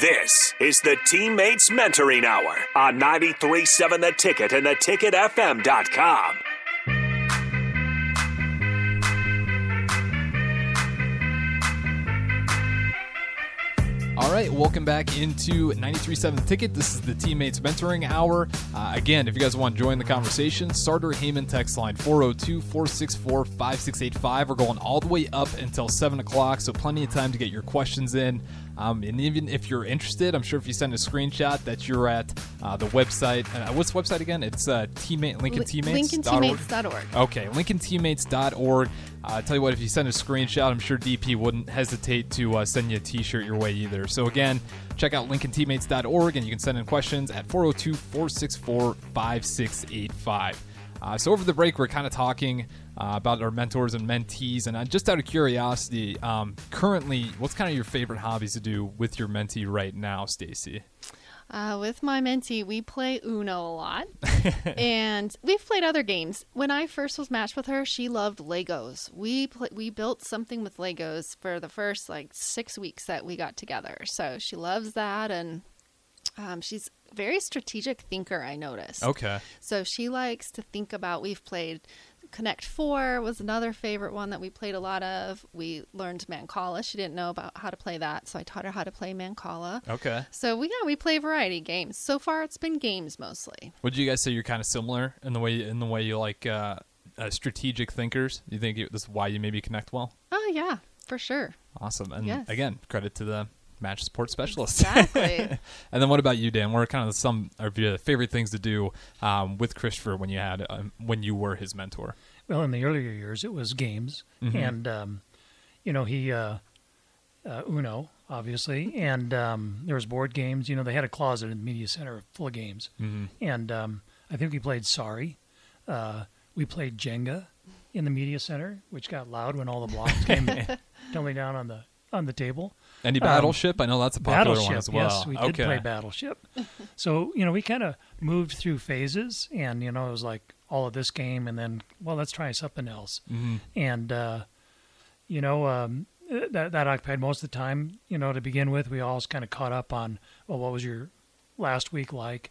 This is the Teammates Mentoring Hour on 93.7 The Ticket and theticketfm.com. All right, welcome back into 93.7 Ticket. This is the Teammates Mentoring Hour. Uh, again, if you guys want to join the conversation, Starter Heyman text line 402 464 5685. We're going all the way up until 7 o'clock, so plenty of time to get your questions in. Um, and even if you're interested, I'm sure if you send a screenshot that you're at uh, the website. Uh, what's the website again? It's uh, teammate, Lincoln Teammates. LincolnTeammates.org. Okay, LincolnTeammates.org. Uh, tell you what, if you send a screenshot, I'm sure DP wouldn't hesitate to uh, send you a T-shirt your way either. So again, check out LincolnTeammates.org, and you can send in questions at 402-464-5685. Uh, so over the break, we're kind of talking uh, about our mentors and mentees, and just out of curiosity, um, currently, what's kind of your favorite hobbies to do with your mentee right now, Stacy? Uh, with my mentee, we play Uno a lot, and we've played other games. When I first was matched with her, she loved Legos. We we built something with Legos for the first like six weeks that we got together. So she loves that, and um, she's very strategic thinker. I noticed. Okay. So she likes to think about. We've played Connect Four was another favorite one that we played a lot of. We learned Mancala. She didn't know about how to play that, so I taught her how to play Mancala. Okay. So we yeah we play a variety of games. So far, it's been games mostly. Would you guys say you're kind of similar in the way in the way you like uh, uh, strategic thinkers? You think you, this is why you maybe connect well? Oh yeah, for sure. Awesome. And Yes. again, credit to the match support specialist. Exactly. and then what about you, Dan? What are kind of some of your favorite things to do um, with Christopher when you had um, when you were his mentor? Well, in the earlier years, it was games, and um, you know he uh, uh, Uno, obviously, and um, there was board games. You know, they had a closet in the media center full of games, and um, I think we played Sorry. Uh, we played Jenga in the media center, which got loud when all the blocks came tumbling down on the on the table. Any Battleship? I know that's a popular Um, Battleship, one as well. yes, we did okay. play Battleship. so you know, we kind of moved through phases, and you know, it was like all of this game, and then well, let's try something else. Mm-hmm. And uh, you know, um, that that occupied most of the time. You know, to begin with, we all kind of caught up on well, what was your last week like?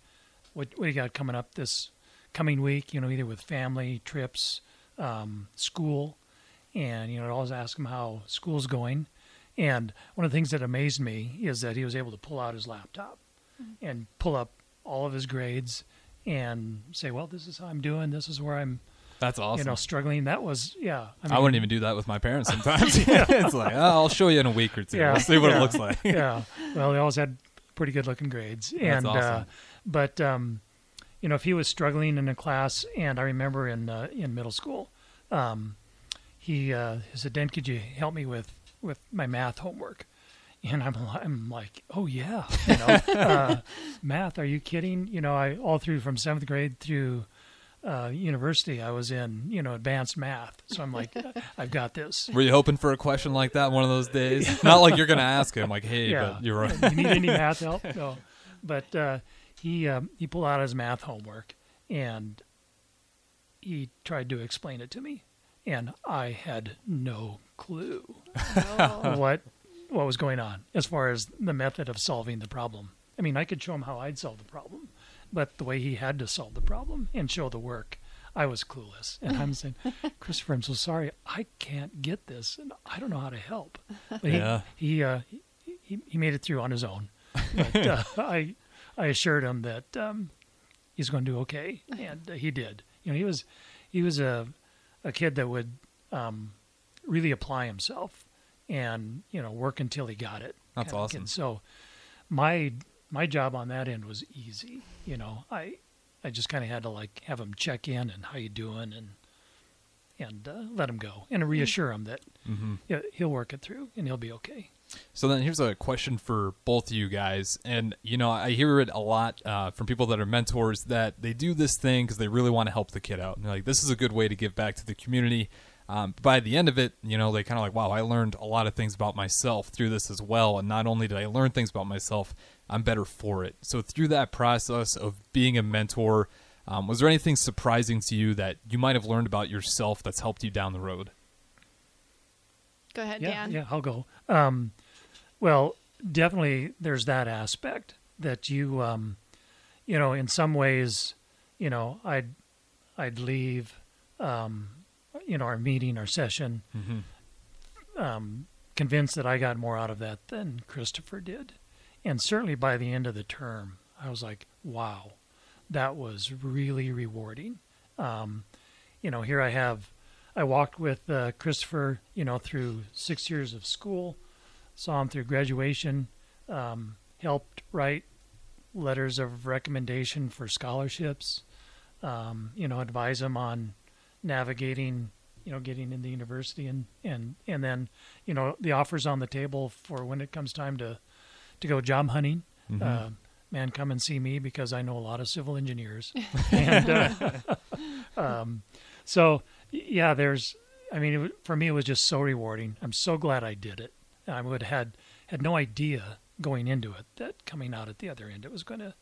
What what do you got coming up this coming week? You know, either with family trips, um, school, and you know, I'd always ask them how school's going. And one of the things that amazed me is that he was able to pull out his laptop and pull up all of his grades and say, "Well, this is how I'm doing. This is where I'm, That's awesome. you know, struggling." That was, yeah. I, wouldn't even do that with my parents sometimes. it's like, oh, I'll show you in a week or two. Yeah, We'll see what it looks like. yeah. Well, they always had pretty good looking grades, and uh, awesome. but um, you know, if he was struggling in a class, and I remember in uh, in middle school, um, he uh, he said, "Dan, could you help me with with my math homework?" And I'm I'm like, "Oh yeah, you know, uh, math? Are you kidding?" You know, I all through from seventh grade through. Uh, university, I was in, you know, advanced math. So I'm like, I've got this. Were you hoping for a question like that one of those days? Not like you're going to ask him, like, hey, but you're right. you need any math help? No. But uh, he um, he pulled out his math homework and he tried to explain it to me, and I had no clue Oh. what what was going on as far as the method of solving the problem. I mean, I could show him how I'd solve the problem, but the way he had to solve the problem and show the work, I was clueless. And I'm saying, Christopher, I'm so sorry, I can't get this, and I don't know how to help. But he Yeah. he, uh, he he made it through on his own. But uh, I I assured him that um, he's going to do okay, and uh, he did. You know, he was he was a a kid that would um, really apply himself and you know work until he got it. That's awesome. So my my job on that end was easy. You know, I I just kind of had to like have him check in and how you doing and and uh, let him go and reassure him that Mm-hmm. he'll work it through and he'll be okay. So then here's a question for both of you guys. And, you know, I hear it a lot uh, from people that are mentors that they do this thing because they really want to help the kid out. And they're like, this is a good way to give back to the community. Um, by the end of it, you know, they kind of like, wow, I learned a lot of things about myself through this as well. And not only did I learn things about myself, I'm better for it. So through that process of being a mentor, um, was there anything surprising to you that you might have learned about yourself that's helped you down the road? Go ahead, Yeah, Dan. yeah, I'll go. Um, well, definitely there's that aspect that you um, you know in some ways you know I'd I'd leave um, you know our meeting our session um, convinced that I got more out of that than Christopher did, and certainly by the end of the term I was like wow that was really rewarding. Um, you know here I have I walked with uh, Christopher you know through six years of school saw him through graduation, um, helped write letters of recommendation for scholarships, um, you know, advise him on navigating, you know, getting into university and, and, and then, you know, the offers on the table for when it comes time to, to go job hunting. Uh, man, come and see me because I know a lot of civil engineers. and, uh, um, so yeah, there's, I mean, it, for me, it was just so rewarding. I'm so glad I did it. I would had had no idea going into it that coming out at the other end it was going to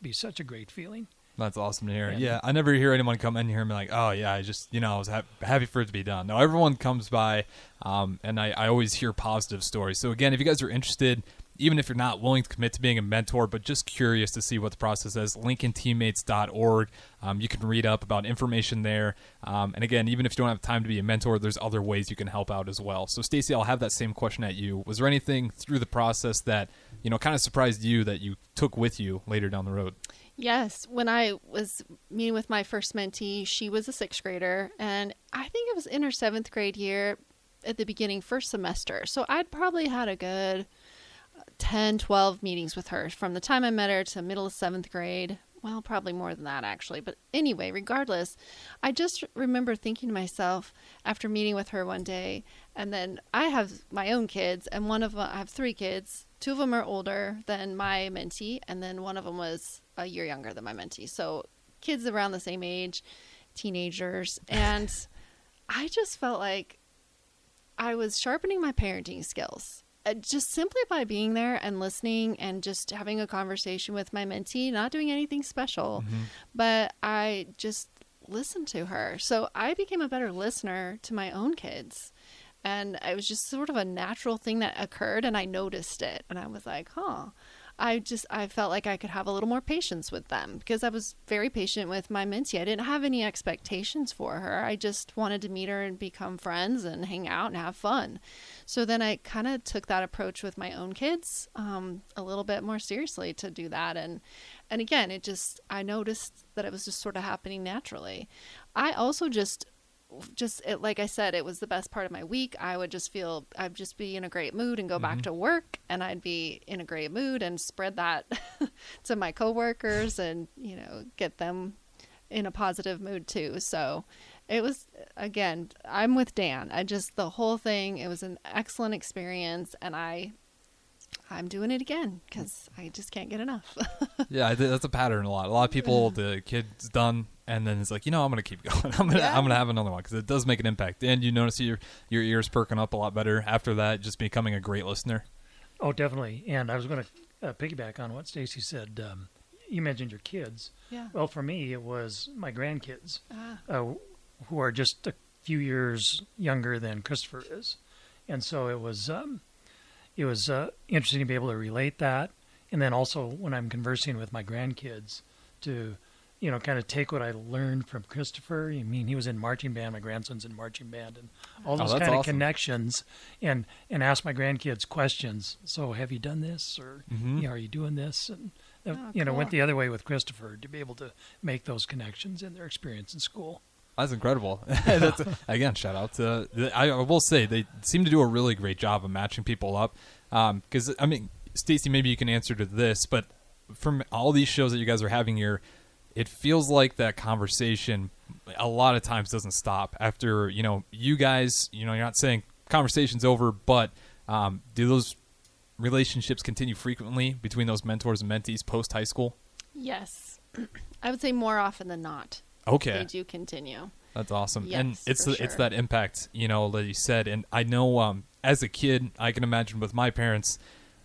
be such a great feeling. That's awesome to hear. Yeah. Yeah, I never hear anyone come in here and be like, "Oh yeah, I just you know I was ha- happy for it to be done." No, everyone comes by, um, and I, I always hear positive stories. So again, if you guys are interested, even if you're not willing to commit to being a mentor, but just curious to see what the process is, LincolnTeammates.org. Um, you can read up about information there. Um, and again, even if you don't have time to be a mentor, there's other ways you can help out as well. So Stacy, I'll have that same question at you. Was there anything through the process that you know kind of surprised you that you took with you later down the road? Yes, when I was meeting with my first mentee, she was a sixth grader, and I think it was in her seventh grade year at the beginning, first semester. So I'd probably had a good uh, 10, 12 meetings with her from the time I met her to middle of seventh grade. Well, probably more than that, actually. But anyway, regardless, I just remember thinking to myself after meeting with her one day, and then I have my own kids, and one of them, I have three kids. Two of them are older than my mentee, and then one of them was a year younger than my mentee. So kids around the same age, teenagers. And I just felt like I was sharpening my parenting skills. Uh, Just simply by being there and listening and just having a conversation with my mentee, not doing anything special, but I just listened to her. So I became a better listener to my own kids. And it was just sort of a natural thing that occurred, and I noticed it. And I was like, huh. I just I felt like I could have a little more patience with them because I was very patient with my mentee. I didn't have any expectations for her. I just wanted to meet her and become friends and hang out and have fun. So then I kind of took that approach with my own kids um, a little bit more seriously to do that. And and again, it just I noticed that it was just sort of happening naturally. I also just just it, like I said, it was the best part of my week. I would just feel I'd just be in a great mood and go back mm-hmm. to work, and I'd be in a great mood and spread that to my coworkers, and you know get them in a positive mood too. So it was again, I'm with Dan. I just the whole thing. It was an excellent experience, and I. I'm doing it again because I just can't get enough. Yeah, that's a pattern a lot. A lot of people, the kid's done, and then it's like, you know, I'm gonna keep going. I'm gonna, Yeah. I'm gonna have another one because it does make an impact. And you notice your your ears perking up a lot better after that, just becoming a great listener. Oh, definitely. And I was going to uh, piggyback on what Stacy said. Um, you mentioned your kids. yeah. Well, for me, it was my grandkids, Ah. uh, who are just a few years younger than Christopher is, and so it was um, it was uh, interesting to be able to relate that, and then also when I'm conversing with my grandkids, to you know kind of take what I learned from Christopher. I mean, he was in marching band. My grandson's in marching band, and all Oh, those that's kind of awesome. connections, and and ask my grandkids questions. So, have you done this, or Mhm. you know, are you doing this? And uh, Oh, you know, went the other way with Christopher to be able to make those connections in their experience in school. That's incredible. That's, again, shout out to. I, I will say they seem to do a really great job of matching people up. Because I mean, Stacy, maybe you can answer to this, but from all these shows that you guys are having here, it feels like that conversation a lot of times doesn't stop after you know you guys. You know, you're not saying conversation's over, but um, do those relationships continue frequently between those mentors and mentees post high school? Yes. I would say more often than not. Okay. They do continue. That's awesome. and Yes, it's the, it's sure. that impact, you know, that you said. And I know um, as a kid, I can imagine with my parents,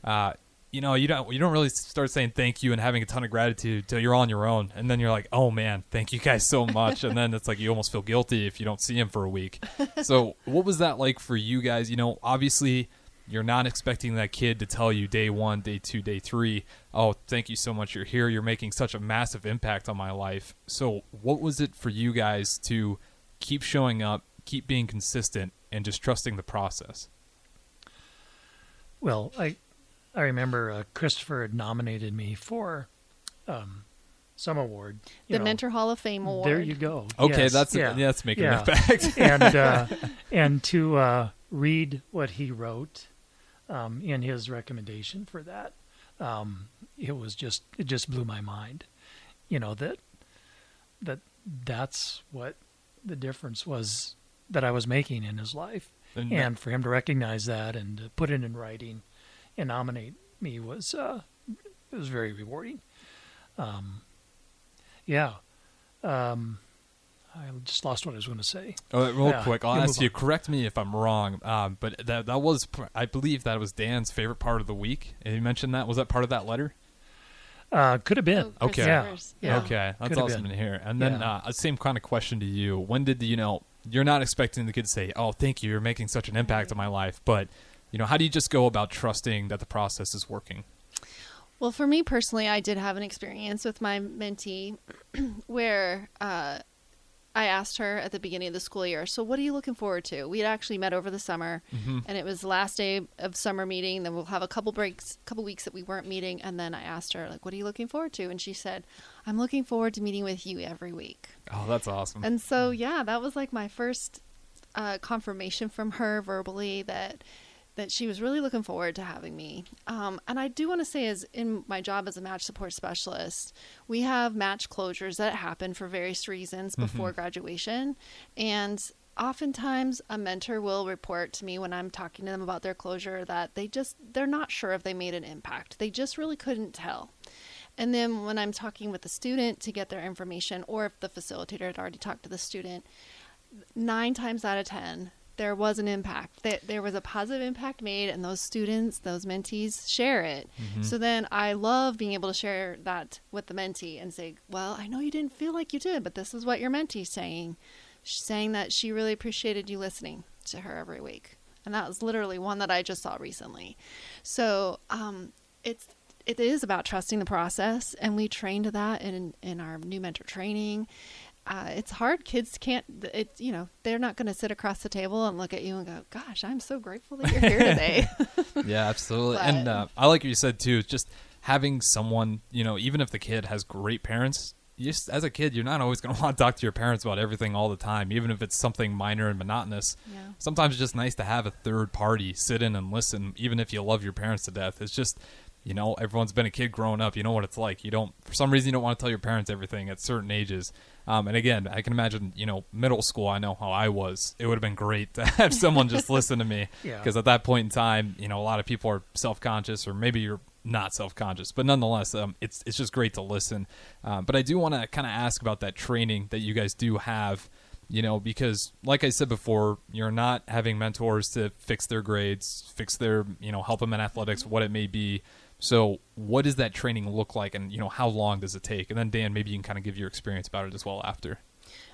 uh, you know, you don't you don't really start saying thank you and having a ton of gratitude till you're on your own, and then you're like, oh man, thank you guys so much, and then it's like you almost feel guilty if you don't see him for a week. So, what was that like for you guys? You know, obviously, you're not expecting that kid to tell you day one, day two, day three, oh, thank you so much, you're here, you're making such a massive impact on my life. So, what was it for you guys to keep showing up, keep being consistent, and just trusting the process? Well, I I remember uh, Christopher had nominated me for um, some award. you The know. Mentor Hall of Fame award. There you go. Okay, Yes, that's yeah. yeah, that's making yeah. an impact. and uh, and to uh, read what he wrote um, in his recommendation for that, um, it was just it just blew my mind. You know that that that's what the difference was that I was making in his life, And and, for him to recognize that and to put it in writing and nominate me was uh, it was very rewarding. Um, yeah. Um, I just lost what I was going to say. Oh, real Yeah, quick, I'll ask move you. Correct me if I'm wrong, um, but that that was, I believe that was Dan's favorite part of the week. And you mentioned that was that part of that letter. Uh, could have been. Oh, Okay. Christopher's. Yeah. Okay, that's Could've awesome been. to hear. And then Yeah. uh, same kind of question to you. When did the, you know you're not expecting the kid to say, "Oh, thank you, you're making such an impact on my life," but you know how do you just go about trusting that the process is working? Well, for me personally, I did have an experience with my mentee where uh, I asked her at the beginning of the school year, So, what are you looking forward to? We had actually met over the summer, and it was the last day of summer meeting. Then we'll have a couple breaks, couple weeks that we weren't meeting. And then I asked her, like, What are you looking forward to? And she said, I'm looking forward to meeting with you every week. Oh, that's awesome. And so, yeah, that was like my first uh, confirmation from her verbally that that she was really looking forward to having me. Um, and I do want to say, as in my job as a match support specialist, we have match closures that happen for various reasons before graduation, and oftentimes a mentor will report to me when I'm talking to them about their closure that they just they're not sure if they made an impact. They just really couldn't tell. And then when I'm talking with the student to get their information, or if the facilitator had already talked to the student, nine times out of ten, there was an impact. That there was a positive impact made, and those students, those mentees, share it. So then I love being able to share that with the mentee and say, "Well, I know you didn't feel like you did, but this is what your mentee's saying." She's saying that she really appreciated you listening to her every week, and that was literally one that I just saw recently. So um, it's it is about trusting the process, and we trained that in in our new mentor training. Uh, it's hard. Kids can't. It's you know they're not going to sit across the table and look at you and go, "Gosh, I'm so grateful that you're here today." yeah, absolutely. and uh, I like what you said too. Just having someone, you know, even if the kid has great parents, you just as a kid, you're not always going to want to talk to your parents about everything all the time, even if it's something minor and monotonous. Yeah. Sometimes it's just nice to have a third party sit in and listen, even if you love your parents to death. It's just, you know, everyone's been a kid growing up. You know what it's like. You don't, for some reason, you don't want to tell your parents everything at certain ages. Um, and again, I can imagine, you know, middle school. I know how I was. It would have been great to have someone just listen to me Yeah. because at that point in time, you know, a lot of people are self-conscious, or maybe you're not self-conscious, but nonetheless, um, it's it's just great to listen. Um, but I do want to kind of ask about that training that you guys do have, you know, because like I said before, you're not having mentors to fix their grades, fix their, you know, help them in athletics, what it may be. So, what does that training look like, and you know, how long does it take? And then Dan, maybe you can kind of give your experience about it as well after.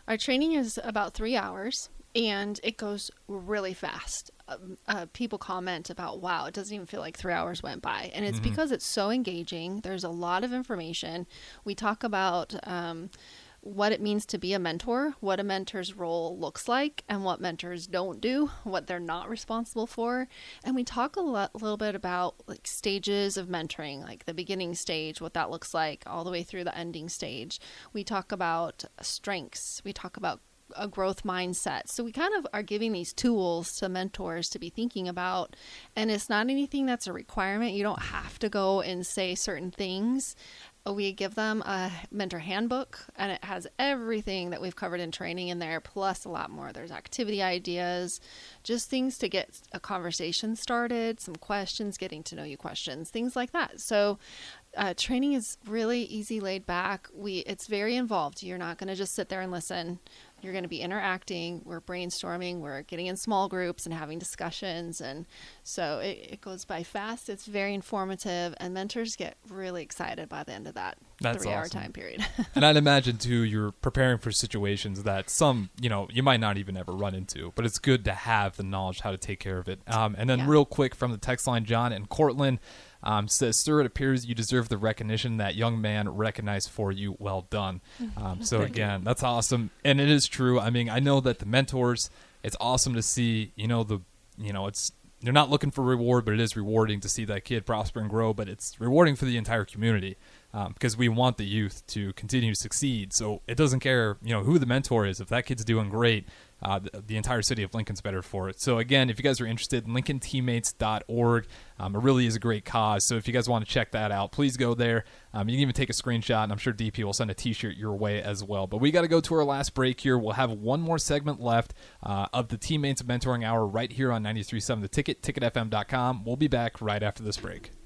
Our training is about three hours and it goes really fast. Um, uh, people comment about, wow, it doesn't even feel like three hours went by. And it's because it's so engaging. There's a lot of information. We talk about um, what it means to be a mentor, what a mentor's role looks like, and what mentors don't do, what they're not responsible for. And we talk a lot, little bit about like stages of mentoring, like the beginning stage, what that looks like, all the way through the ending stage. We talk about strengths. We talk about a growth mindset. So we kind of are giving these tools to mentors to be thinking about. And it's not anything that's a requirement. You don't have to go and say certain things. We give them a mentor handbook and it has everything that we've covered in training in there, plus a lot more. There's activity ideas, just things to get a conversation started, some questions, getting to know you questions, things like that. So uh, training is really easy, laid back. We it's very involved. You're not going to just sit there and listen. You're going to be interacting. We're brainstorming. We're getting in small groups and having discussions. And so it, it goes by fast. It's very informative. And mentors get really excited by the end of that That's three hour time period. and I'd imagine too you're preparing for situations that some you know you might not even ever run into, but it's good to have the knowledge how to take care of it. Um, and then Yeah. real quick from the text line, John and Cortland um, says, "Sir, it appears you deserve the recognition that young man recognized for you. Well done." Um, so again, that's awesome, and it is true. I mean, I know that the mentors. It's awesome to see. You know the you know it's they're not looking for reward, but it is rewarding to see that kid prosper and grow. But it's rewarding for the entire community um, because we want the youth to continue to succeed. So it doesn't care, you know, who the mentor is. If that kid's doing great, uh, the, the entire city of Lincoln's better for it. So again, if you guys are interested, LincolnTeammates.org. Um, it really is a great cause. So if you guys want to check that out, please go there. Um, you can even take a screenshot, and I'm sure DP will send a T-shirt your way as well. But we got to go to our last break here. We'll have one more segment left uh, of the Teammates Mentoring Hour right here on 93.7 The Ticket, ticketfm.com. We'll be back right after this break.